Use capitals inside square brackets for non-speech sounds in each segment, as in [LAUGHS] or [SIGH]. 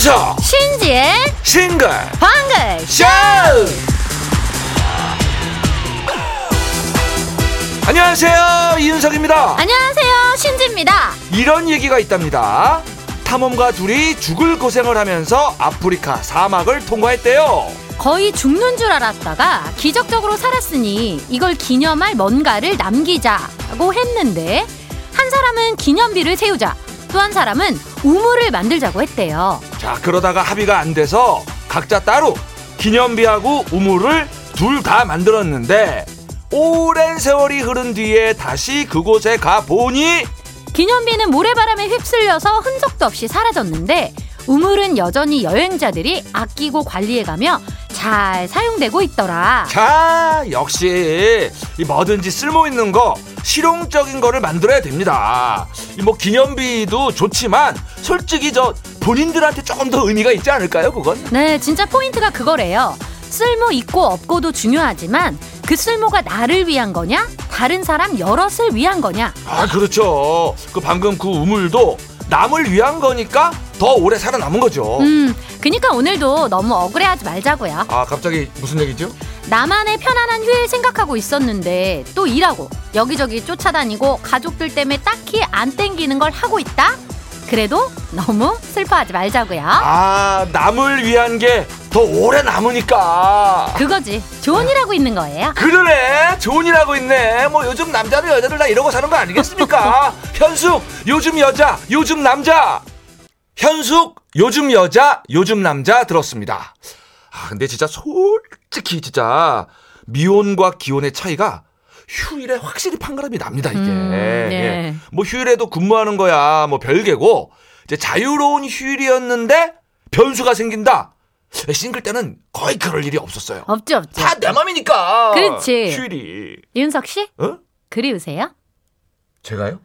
이윤석 신지의 싱글. 방글 쇼 안녕하세요. 이윤석입니다. 안녕하세요. 신지입니다. 이런 얘기가 있답니다. 탐험가 둘이 죽을 고생을 하면서 아프리카 사막을 통과했대요. 거의 죽는 줄 알았다가 기적적으로 살았으니 이걸 기념할 뭔가를 남기자고 했는데 한 사람은 기념비를 세우자 또 한 사람은 우물을 만들자고 했대요. 자 그러다가 합의가 안 돼서 각자 따로 기념비하고 우물을 둘 다 만들었는데 오랜 세월이 흐른 뒤에 다시 그곳에 가 보니 기념비는 모래바람에 휩쓸려서 흔적도 없이 사라졌는데 우물은 여전히 여행자들이 아끼고 관리해가며 잘 사용되고 있더라. 자 역시 이 뭐든지 쓸모 있는 거 실용적인 거를 만들어야 됩니다. 이 뭐 기념비도 좋지만 솔직히 저 본인들한테 조금 더 의미가 있지 않을까요? 그건 네, 진짜 포인트가 그거래요. 쓸모 있고 없고도 중요하지만 그 쓸모가 나를 위한 거냐? 다른 사람 여럿을 위한 거냐? 아 그렇죠. 그 방금 그 우물도 남을 위한 거니까 더 오래 살아남은 거죠. 음, 그니까 오늘도 너무 억울해하지 말자고요. 아 갑자기 무슨 얘기죠? 나만의 편안한 휴일 생각하고 있었는데 또 일하고 여기저기 쫓아다니고 가족들 때문에 딱히 안 땡기는 걸 하고 있다? 그래도 너무 슬퍼하지 말자고요. 아 남을 위한 게 더 오래 남으니까. 그거지. 좋은 일 하고 있는 거예요. 그러네 좋은 일 하고 있네 뭐 요즘 남자들 여자들 다 이러고 사는 거 아니겠습니까 [LAUGHS] 현숙 요즘 여자 요즘 남자 현숙 요즘 여자 요즘 남자 들었습니다 아 근데 진짜 솔직히 진짜 미혼과 기혼의 차이가 휴일에 확실히 판가름이 납니다 이게 음, 네. 예. 뭐 휴일에도 근무하는 거야 뭐 별개고 이제 자유로운 휴일이었는데 변수가 생긴다 싱글 때는 거의 그럴 일이 없었어요 없죠, 없죠. 다내 맘이니까. 그렇지. 휴일이. 윤석 씨? 어? 그리우세요? 제가요?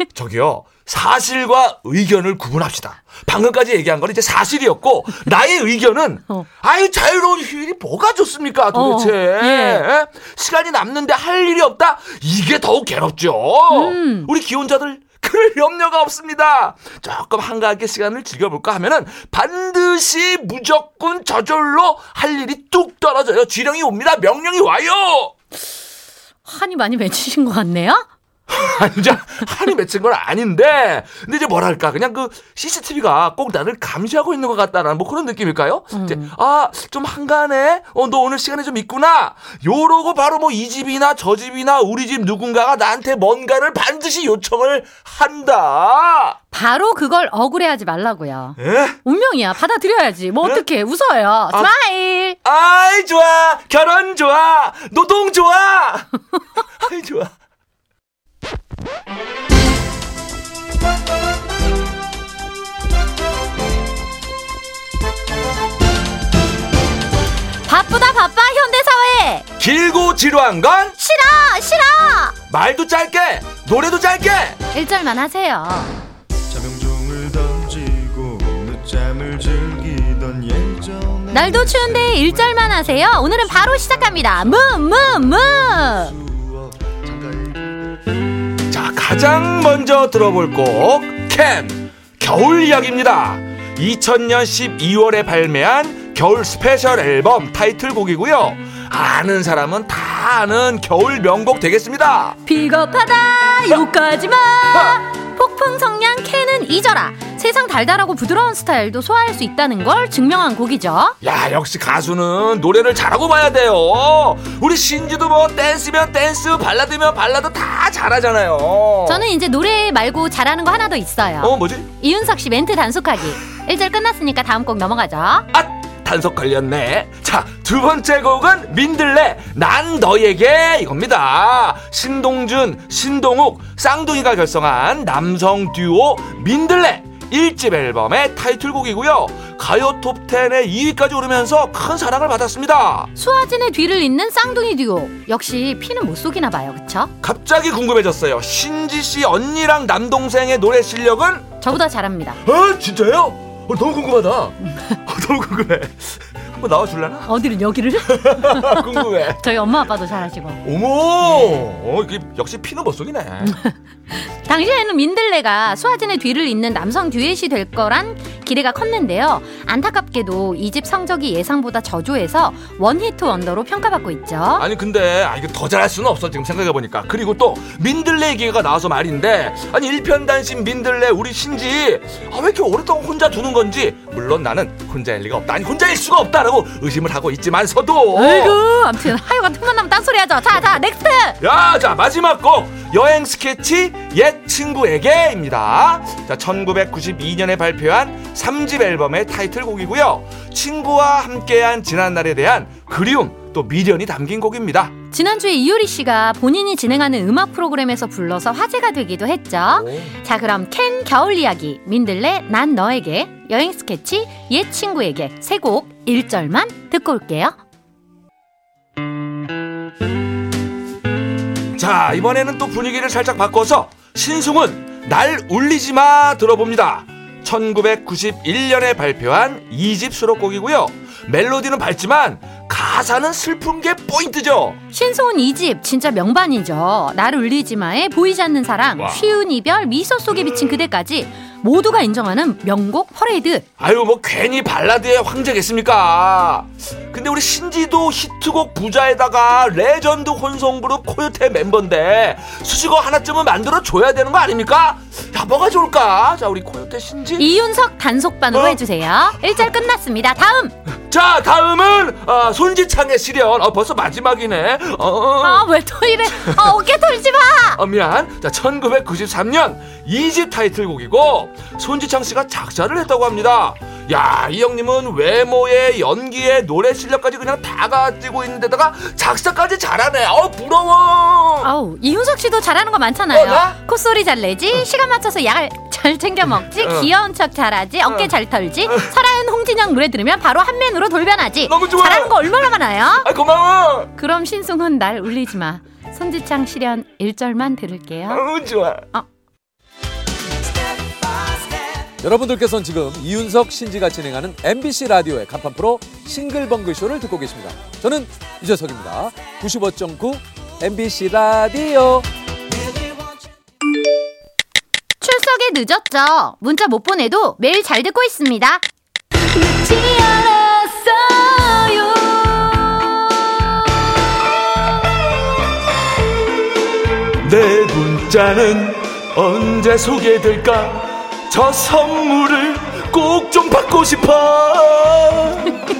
[LAUGHS] 저기요. 사실과 의견을 구분합시다. 방금까지 얘기한 건 이제 사실이었고 나의 의견은 어. 아유 자유로운 휴일이 뭐가 좋습니까 도대체 어, 예. 시간이 남는데 할 일이 없다 이게 더욱 괴롭죠 음. 우리 기혼자들 그럴 염려가 없습니다. 조금 한가하게 시간을 즐겨볼까 하면은 반드시 무조건 저절로 할 일이 뚝 떨어져요. 지령이 옵니다. 명령이 와요. 한이 많이 맺히신 것 같네요? [LAUGHS] 아니, 이제 한이 맺힌 건 아닌데, 근데 이제 뭐랄까, 그냥 그 CCTV가 꼭 나를 감시하고 있는 것 같다라는 뭐 그런 느낌일까요? 이제, 아, 좀 한가하네? 어, 너 오늘 시간이 좀 있구나? 요러고 바로 뭐 이 집이나 저 집이나 우리 집 누군가가 나한테 뭔가를 반드시 요청을 한다! 바로 그걸 억울해하지 말라고요. 에? 운명이야. 받아들여야지. 뭐 어떡해. 웃어요. smile. 아이, 좋아! 결혼 좋아! 노동 좋아! [LAUGHS] 아이, 좋아. 바쁘다 바빠 현대사회. 길고 지루한 건 싫어 싫어. 말도 짧게, 노래도 짧게! 일절만 하세요. 자명종을 던지고 늦잠을 즐기던 예전에 날도 추운데 일절만 하세요. 오늘은 바로 시작합니다. 무무무. 가장 먼저 들어볼 곡, 캠, 겨울 이야기입니다. 2000년 12월에 발매한 겨울 스페셜 앨범 타이틀곡이고요. 아는 사람은 다 아는 겨울 명곡 되겠습니다. 비겁하다 욕하지 마. 폭풍 성량 캔은 잊어라. 세상 달달하고 부드러운 스타일도 소화할 수 있다는 걸 증명한 곡이죠. 야, 역시 가수는 노래를 잘하고 봐야 돼요. 우리 신지도 뭐 댄스면 댄스, 발라드면 발라드 다 잘하잖아요. 저는 이제 노래 말고 잘하는 거 하나 더 있어요. 어, 뭐지? 이윤석 씨 멘트 단속하기. 1절 끝났으니까 다음 곡 넘어가죠. 아! 단속 걸렸네. 자, 두 번째 곡은 민들레, 난 너에게 이겁니다. 신동준, 신동욱, 쌍둥이가 결성한 남성 듀오 민들레. 1집 앨범의 타이틀곡이고요. 가요 톱10에 2위까지 오르면서 큰 사랑을 받았습니다. 수아진의 뒤를 잇는 쌍둥이 듀오. 역시 피는 못 속이나 봐요. 그쵸? 갑자기 궁금해졌어요. 신지 씨 언니랑 남동생의 노래 실력은? 저보다 잘합니다. 어, 진짜요? 어, 너무 궁금하다. 어, 너무 궁금해. 한번 나와줄라나? 어디를 여기를? [LAUGHS] 궁금해. [LAUGHS] 저희 엄마 아빠도 잘하시고. 어머, 어, 이게 역시 피는 못 속이네. [LAUGHS] 당시에는 민들레가 수아진의 뒤를 잇는 남성 듀엣이 될 거란 기대가 컸는데요. 안타깝게도 이 집 성적이 예상보다 저조해서 원히트 원더로 평가받고 있죠. 아니 근데 아 이거 더 잘할 수는 없어 지금 생각해 보니까 그리고 또 민들레 얘기가 나와서 말인데 아니 일편단심 민들레 우리 신지 아 왜 이렇게 오랫동안 혼자 두는 건지 물론 나는 혼자일 리가 없다 아니 혼자일 수가 없다 라고 의심을 하고 있지만서도 아이고, 아무튼 하여간 틈만 나면 딴소리 하죠. 자, 자, Next. 야, 자, 마지막 곡. 여행 스케치 옛 친구에게입니다. 자, 1992년에 발표한 3집 앨범의 타이틀곡이고요. 친구와 함께한 지난날에 대한 그리움, 또 미련이 담긴 곡입니다. 지난주에 이효리 씨가 본인이 진행하는 음악 프로그램에서 불러서 화제가 되기도 했죠. 자, 그럼 캔 겨울 이야기, 민들레 난 너에게, 여행 스케치 옛 친구에게 세 곡 1절만 듣고 올게요. 자, 이번에는 또 분위기를 살짝 바꿔서 신승훈 날 울리지 마 들어봅니다. 1991년에 발표한 2집 수록곡이고요. 멜로디는 밝지만 가사는 슬픈 게 포인트죠. 신승훈 2집 진짜 명반이죠. 나를 울리지 마에 보이지 않는 사랑, 와. 쉬운 이별, 미소 속에 비친 그대까지 모두가 인정하는 명곡 퍼레이드. 아유 뭐 괜히 발라드의 황제겠습니까? 근데 우리 신지도 히트곡 부자에다가 레전드 혼성 그룹 코요태 멤버인데 수식어 하나쯤은 만들어 줘야 되는 거 아닙니까? 야 뭐가 좋을까? 자 우리 코요태 신지. 이윤석 단속반으로 어? 해주세요. 1절 끝났습니다. 다음. 자 다음은 아, 손지창의 시련. 어, 벌써 마지막이네. 어, 어, 아, 왜 또 이래? 아, 어깨 털지 마! 어, 미안. 자 1993년 2집 타이틀곡이고 손지창 씨가 작사를 했다고 합니다. 야, 이 형님은 외모에 연기에 노래 실력까지 그냥 다 가지고 있는데다가 작사까지 잘하네. 어, 부러워. 아우, 이윤석 씨도 잘하는 거 많잖아요. 어, 나? 콧소리 잘 내지, 시간 맞춰서 약 잘 챙겨 먹지, 어. 귀여운 척 잘하지, 어깨 어. 잘 털지, 설아연, 홍진영 노래 들으면 바로 한맨으로 돌변하지. 너무 좋아. 잘하는 거 얼마나 많아요? 아, 고마워. 그럼 신승훈 날 울리지 마. 손지창 실현 1절만 들을게요. 너무 좋아. 여러분들께서는 지금 이윤석 신지가 진행하는 MBC 라디오의 간판 프로 싱글벙글 쇼를 듣고 계십니다. 저는 유재석입니다. 95.9 MBC 라디오. 출석에 늦었죠. 문자 못 보내도 매일 잘 듣고 있습니다. 늦지 않았어요. 내 문자는 언제 소개될까? 저 선물을 꼭 좀 받고 싶어. [LAUGHS]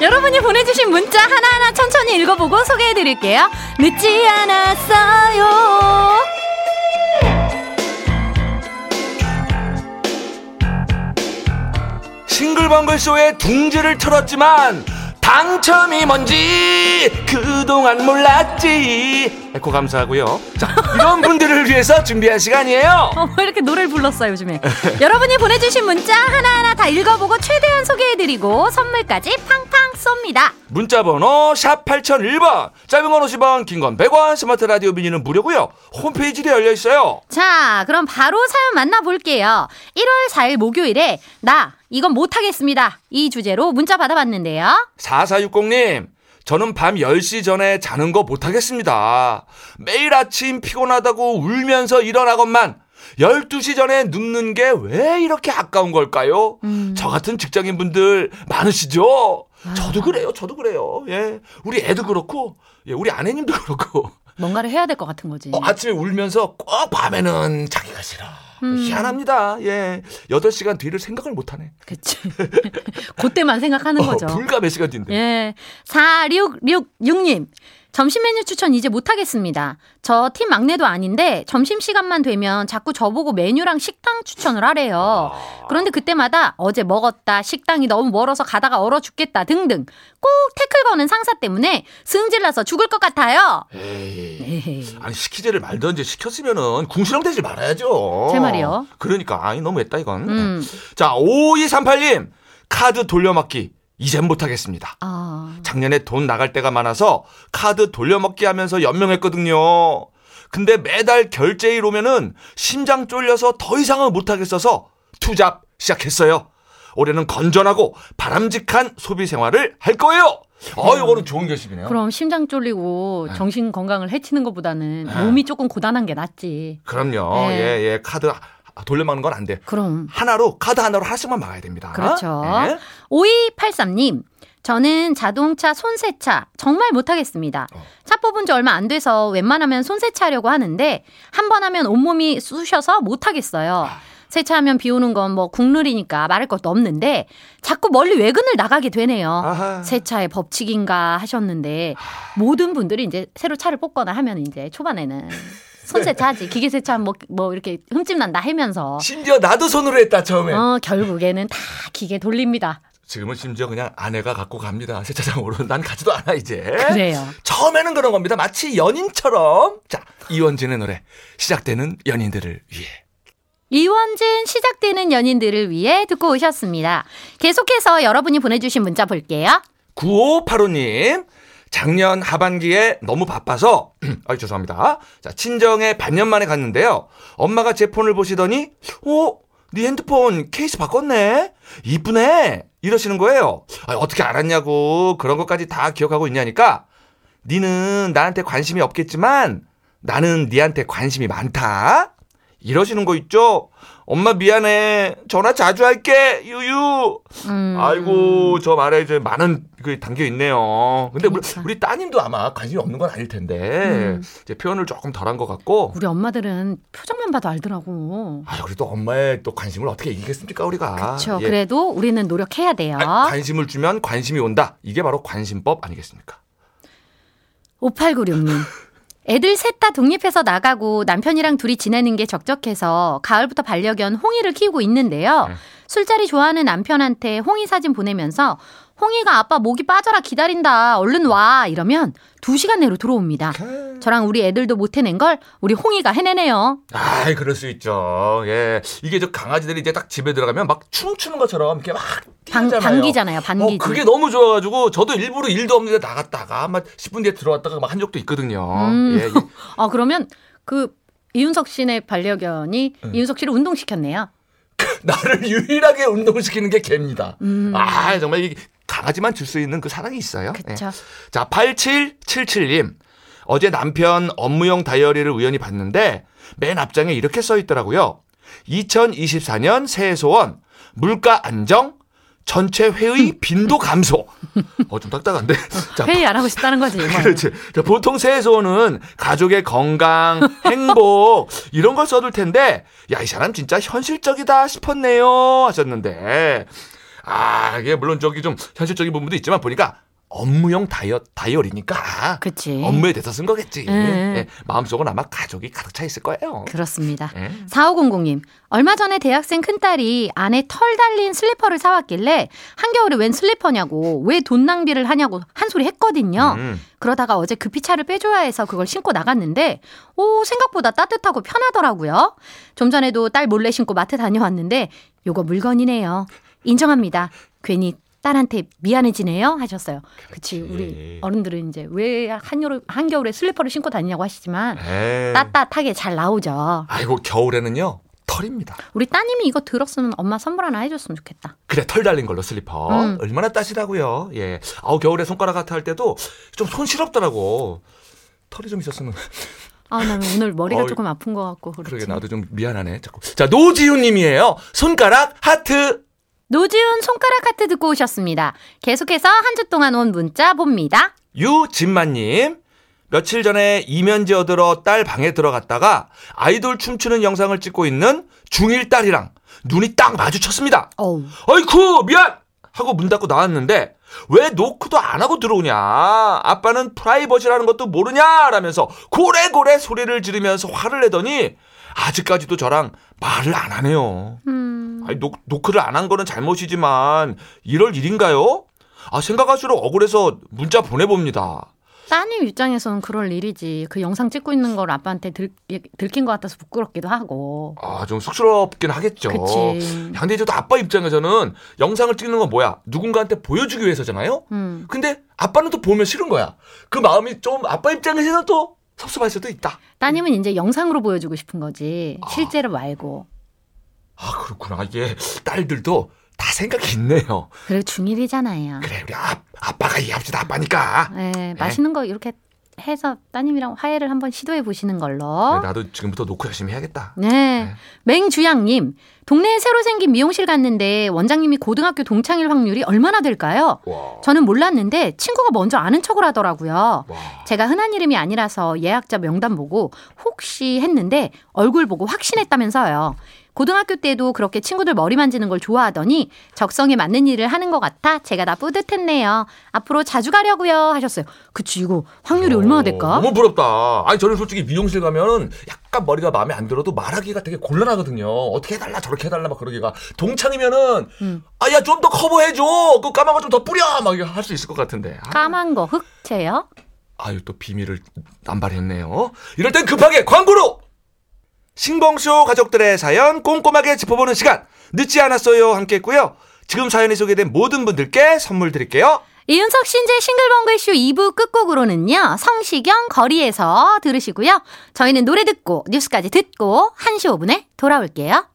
여러분이 보내주신 문자 하나하나 천천히 읽어보고 소개해드릴게요. 늦지 않았어요. 싱글벙글쇼에 둥지를 틀었지만 당첨이 뭔지 그동안 몰랐지. 에코 감사하고요. 자 이런 [LAUGHS] 분들을 위해서 준비한 시간이에요. 어, 왜 이렇게 노래를 불렀어요, 요즘에. 여러분이 보내주신 문자 하나하나 다 읽어보고 최대한 소개해드리고 선물까지 팡팡 쏩니다. 문자번호 샵 8001번 짧은 건 50원 긴 건 100원 스마트 라디오 미니는 무료고요 홈페이지도 열려 있어요 자, 그럼 바로 사연 만나볼게요. 1월 4일 목요일에 나 이건 못하겠습니다. 이 주제로 문자 받아봤는데요. 4460님, 저는 밤 10시 전에 자는 거 못하겠습니다. 매일 아침 피곤하다고 울면서 일어나건만 12시 전에 눕는 게 왜 이렇게 아까운 걸까요? 저 같은 직장인 분들 많으시죠? 저도 그래요, 저도 그래요. 예. 우리 애도 그렇고, 예, 우리 아내님도 그렇고. 뭔가를 해야 될 것 같은 거지. 어, 아침에 울면서 꼭 밤에는 자기가 싫어. 희한합니다. 예. 8시간 뒤를 생각을 못 하네. 그치. [LAUGHS] 그때만 생각하는 거죠. 어, 불과 몇 시간 뒤인데. 예. 4666님. 점심 메뉴 추천 이제 못하겠습니다. 저 팀 막내도 아닌데 점심시간만 되면 자꾸 저보고 메뉴랑 식당 추천을 하래요. 그런데 그때마다 어제 먹었다, 식당이 너무 멀어서 가다가 얼어 죽겠다 등등 꼭 태클 거는 상사 때문에 승질나서 죽을 것 같아요. 에이. 에헤이. 아니 시키지를 말든지 시켰으면은 궁시렁대지 말아야죠. 제 말이요. 그러니까 아니 너무했다 이건. 음. 자 5238님 카드 돌려막기 이젠 못하겠습니다. 아, 작년에 돈 나갈 때가 많아서 카드 돌려먹기 하면서 연명했거든요. 근데 매달 결제일 오면은 심장 쫄려서 더 이상은 못하겠어서 투잡 시작했어요. 올해는 건전하고 바람직한 소비 생활을 할 거예요. 어, 이거는 좋은 결심이네요. 그럼 심장 쫄리고 정신 건강을 해치는 것보다는 몸이 조금 고단한 게 낫지. 그럼요. 네. 예, 예. 카드 돌려 막는 건 안 돼. 그럼. 하나로 카드 하나로 하나씩만 막아야 됩니다. 그렇죠. 예. 5283님. 저는 자동차 손세차 정말 못하겠습니다. 어. 차 뽑은 지 얼마 안 돼서 웬만하면 손세차 하려고 하는데 한 번 하면 온몸이 쑤셔서 못하겠어요. 아. 세차하면 비 오는 건 뭐 국룰이니까 말할 것도 없는데 자꾸 멀리 외근을 나가게 되네요. 아하. 세차의 법칙인가 하셨는데 모든 분들이 이제 새로 차를 뽑거나 하면 이제 초반에는 손세차하지 기계 세차 뭐, 뭐 이렇게 흠집 난다 하면서 심지어 나도 손으로 했다 처음에. 어 결국에는 다 기계 돌립니다. 지금은 심지어 그냥 아내가 갖고 갑니다. 세차장으로. [LAUGHS] 난 가지도 않아 이제. 그래요. 처음에는 그런 겁니다. 마치 연인처럼. 자, 이원진의 노래. 시작되는 연인들을 위해. 이원진 시작되는 연인들을 위해 듣고 오셨습니다. 계속해서 여러분이 보내주신 문자 볼게요. 9585님. 작년 하반기에 너무 바빠서, [CLEARS THROAT] 아 죄송합니다. 자, 친정에 반년 만에 갔는데요. 엄마가 제 폰을 보시더니, 어? 네 핸드폰 케이스 바꿨네? 이쁘네? 이러시는 거예요. 아, 어떻게 알았냐고. 그런 것까지 다 기억하고 있냐니까. 니는 나한테 관심이 없겠지만, 나는 니한테 관심이 많다? 이러시는 거 있죠? 엄마 미안해. 전화 자주 할게. 유유. 음. 아이고 저 말에 이제 많은 그 담겨 있네요. 근데 우리, 그러니까. 우리 따님도 아마 관심이 없는 건 아닐 텐데 음. 이제 표현을 조금 덜한 것 같고. 우리 엄마들은 표정만 봐도 알더라고. 아 그래도 엄마의 또 관심을 어떻게 이기겠습니까 우리가. 그렇죠. 예. 그래도 우리는 노력해야 돼요. 아, 관심을 주면 관심이 온다. 이게 바로 관심법 아니겠습니까? 5896님. 애들 셋 다 독립해서 나가고 남편이랑 둘이 지내는 게 적적해서 가을부터 반려견 홍이를 키우고 있는데요. 네. 술자리 좋아하는 남편한테 홍이 사진 보내면서 홍이가 아빠 목이 빠져라 기다린다. 얼른 와. 이러면 두 시간 내로 들어옵니다. 저랑 우리 애들도 못 해낸 걸 우리 홍이가 해내네요. 아, 그럴 수 있죠. 예, 이게 저 강아지들이 이제 딱 집에 들어가면 막 춤추는 것처럼 이렇게 막 방. 반기잖아요. 반기지. 어, 그게 너무 좋아 가지고 저도 일부러 일도 없는데 나갔다가 막 10분 뒤에 들어왔다가 막 한 적도 있거든요. 음. 예, 이- [LAUGHS] 아, 그러면 그 이윤석 씨네 반려견이 이윤석 씨를 운동시켰네요. [LAUGHS] 나를 유일하게 운동시키는 게 개입니다. 음. 아, 정말 이 강아지만 줄 수 있는 그 사랑이 있어요. 예. 자, 8777님. 어제 남편 업무용 다이어리를 우연히 봤는데 맨 앞장에 이렇게 써 있더라고요. 2024년 새해 소원 물가 안정 전체 회의 빈도 감소. 어, 좀 딱딱한데. [LAUGHS] 자, 회의 안 하고 싶다는 거지. 뭐. 그렇지. 자, 보통 새해 소원은 가족의 건강, [LAUGHS] 행복 이런 걸 써둘 텐데 야 이 사람 진짜 현실적이다 싶었네요 하셨는데 아 이게 물론 저기 좀 현실적인 부분도 있지만 보니까 업무용 다이어 다이어리니까 그치. 업무에 대해서 쓴 거겠지. 음. 예, 마음속은 아마 가족이 가득 차 있을 거예요. 그렇습니다. 예. 4500님, 얼마 전에 대학생 큰딸이 안에 털 달린 슬리퍼를 사왔길래 한겨울에 웬 슬리퍼냐고, 왜 돈 낭비를 하냐고 한 소리 했거든요. 음. 그러다가 어제 급히 차를 빼줘야 해서 그걸 신고 나갔는데, 오, 생각보다 따뜻하고 편하더라고요. 좀 전에도 딸 몰래 신고 마트 다녀왔는데, 요거 물건이네요. 인정합니다. 괜히 딸한테 미안해지네요 하셨어요. 그치 우리 어른들은 이제 왜 한여름 한겨울에 슬리퍼를 신고 다니냐고 하시지만 에이. 따뜻하게 잘 나오죠. 아이고 겨울에는요 털입니다. 우리 따님이 이거 들었으면 엄마 선물 하나 해줬으면 좋겠다. 그래 털 달린 걸로 슬리퍼 음. 얼마나 따시다고요. 예. 아우 겨울에 손가락 하트 할 때도 좀 손시럽더라고. 털이 좀 있었으면 아, 나는 오늘 머리가 어이, 조금 아픈 것 같고 그렇지. 그러게 나도 좀 미안하네. 자꾸. 자 노지훈님이에요. 손가락 하트. 노지훈 손가락 하트 듣고 오셨습니다. 계속해서 한 주 동안 온 문자 봅니다. 유진만님. 며칠 전에 이면지 얻으러 딸 방에 들어갔다가 아이돌 춤추는 영상을 찍고 있는 중1 딸이랑 눈이 딱 마주쳤습니다. 어우. 어이쿠 미안 하고 문 닫고 나왔는데 왜 노크도 안 하고 들어오냐 아빠는 프라이버시라는 것도 모르냐 라면서 고래고래 소리를 지르면서 화를 내더니 아직까지도 저랑 말을 안 하네요 음. 아니 노, 노크를 안 한 거는 잘못이지만 이럴 일인가요? 아 생각할수록 억울해서 문자 보내봅니다 따님 입장에서는 그럴 일이지. 그 영상 찍고 있는 걸 아빠한테 들, 들킨 것 같아서 부끄럽기도 하고. 아 좀 쑥스럽긴 하겠죠 그치. 야, 근데 저도 아빠 입장에서는 영상을 찍는 건 뭐야 누군가한테 보여주기 위해서잖아요 음. 근데 아빠는 또 보면 싫은 거야. 그 마음이 좀 아빠 입장에서는 또 섭섭할 수도 있다. 따님은 이제 영상으로 보여주고 싶은 거지. 실제로 말고. 아 그렇구나. 이게 딸들도 다 생각이 있네요. 그리고 중1이잖아요. 그래 우리 아, 아빠가 이해합시다 아빠니까. 네, 맛있는 거 이렇게 해서 따님이랑 화해를 한번 시도해 보시는 걸로. 네, 나도 지금부터 노크 열심히 해야겠다. 네. 맹주양님, 동네에 새로 생긴 미용실 갔는데 원장님이 고등학교 동창일 확률이 얼마나 될까요? 와. 저는 몰랐는데 친구가 먼저 아는 척을 하더라고요. 와. 제가 흔한 이름이 아니라서 예약자 명단 보고 혹시 했는데 얼굴 보고 확신했다면서요. 고등학교 때도 그렇게 친구들 머리 만지는 걸 좋아하더니 적성에 맞는 일을 하는 것 같아 제가 다 뿌듯했네요. 앞으로 자주 가려고요 하셨어요. 그치 이거 확률이 얼마나 될까? 어, 너무 부럽다. 아니 저는 솔직히 미용실 가면은 약간 머리가 마음에 안 들어도 말하기가 되게 곤란하거든요. 어떻게 해달라 저렇게 해달라 막 그러기가 동창이면은 음. 아야 좀 더 커버해줘. 그 까만 거 좀 더 뿌려 막 할 수 있을 것 같은데. 아, 까만 거 흑채요? 아유 또 비밀을 남발했네요. 이럴 땐 급하게 광고로 신봉쇼 가족들의 사연 꼼꼼하게 짚어보는 시간 늦지 않았어요 함께 했고요. 지금 사연이 소개된 모든 분들께 선물 드릴게요. 이윤석 신재 싱글벙글쇼 2부 끝곡으로는요, 성시경 거리에서 들으시고요. 저희는 노래 듣고 뉴스까지 듣고 1시 5분에 돌아올게요.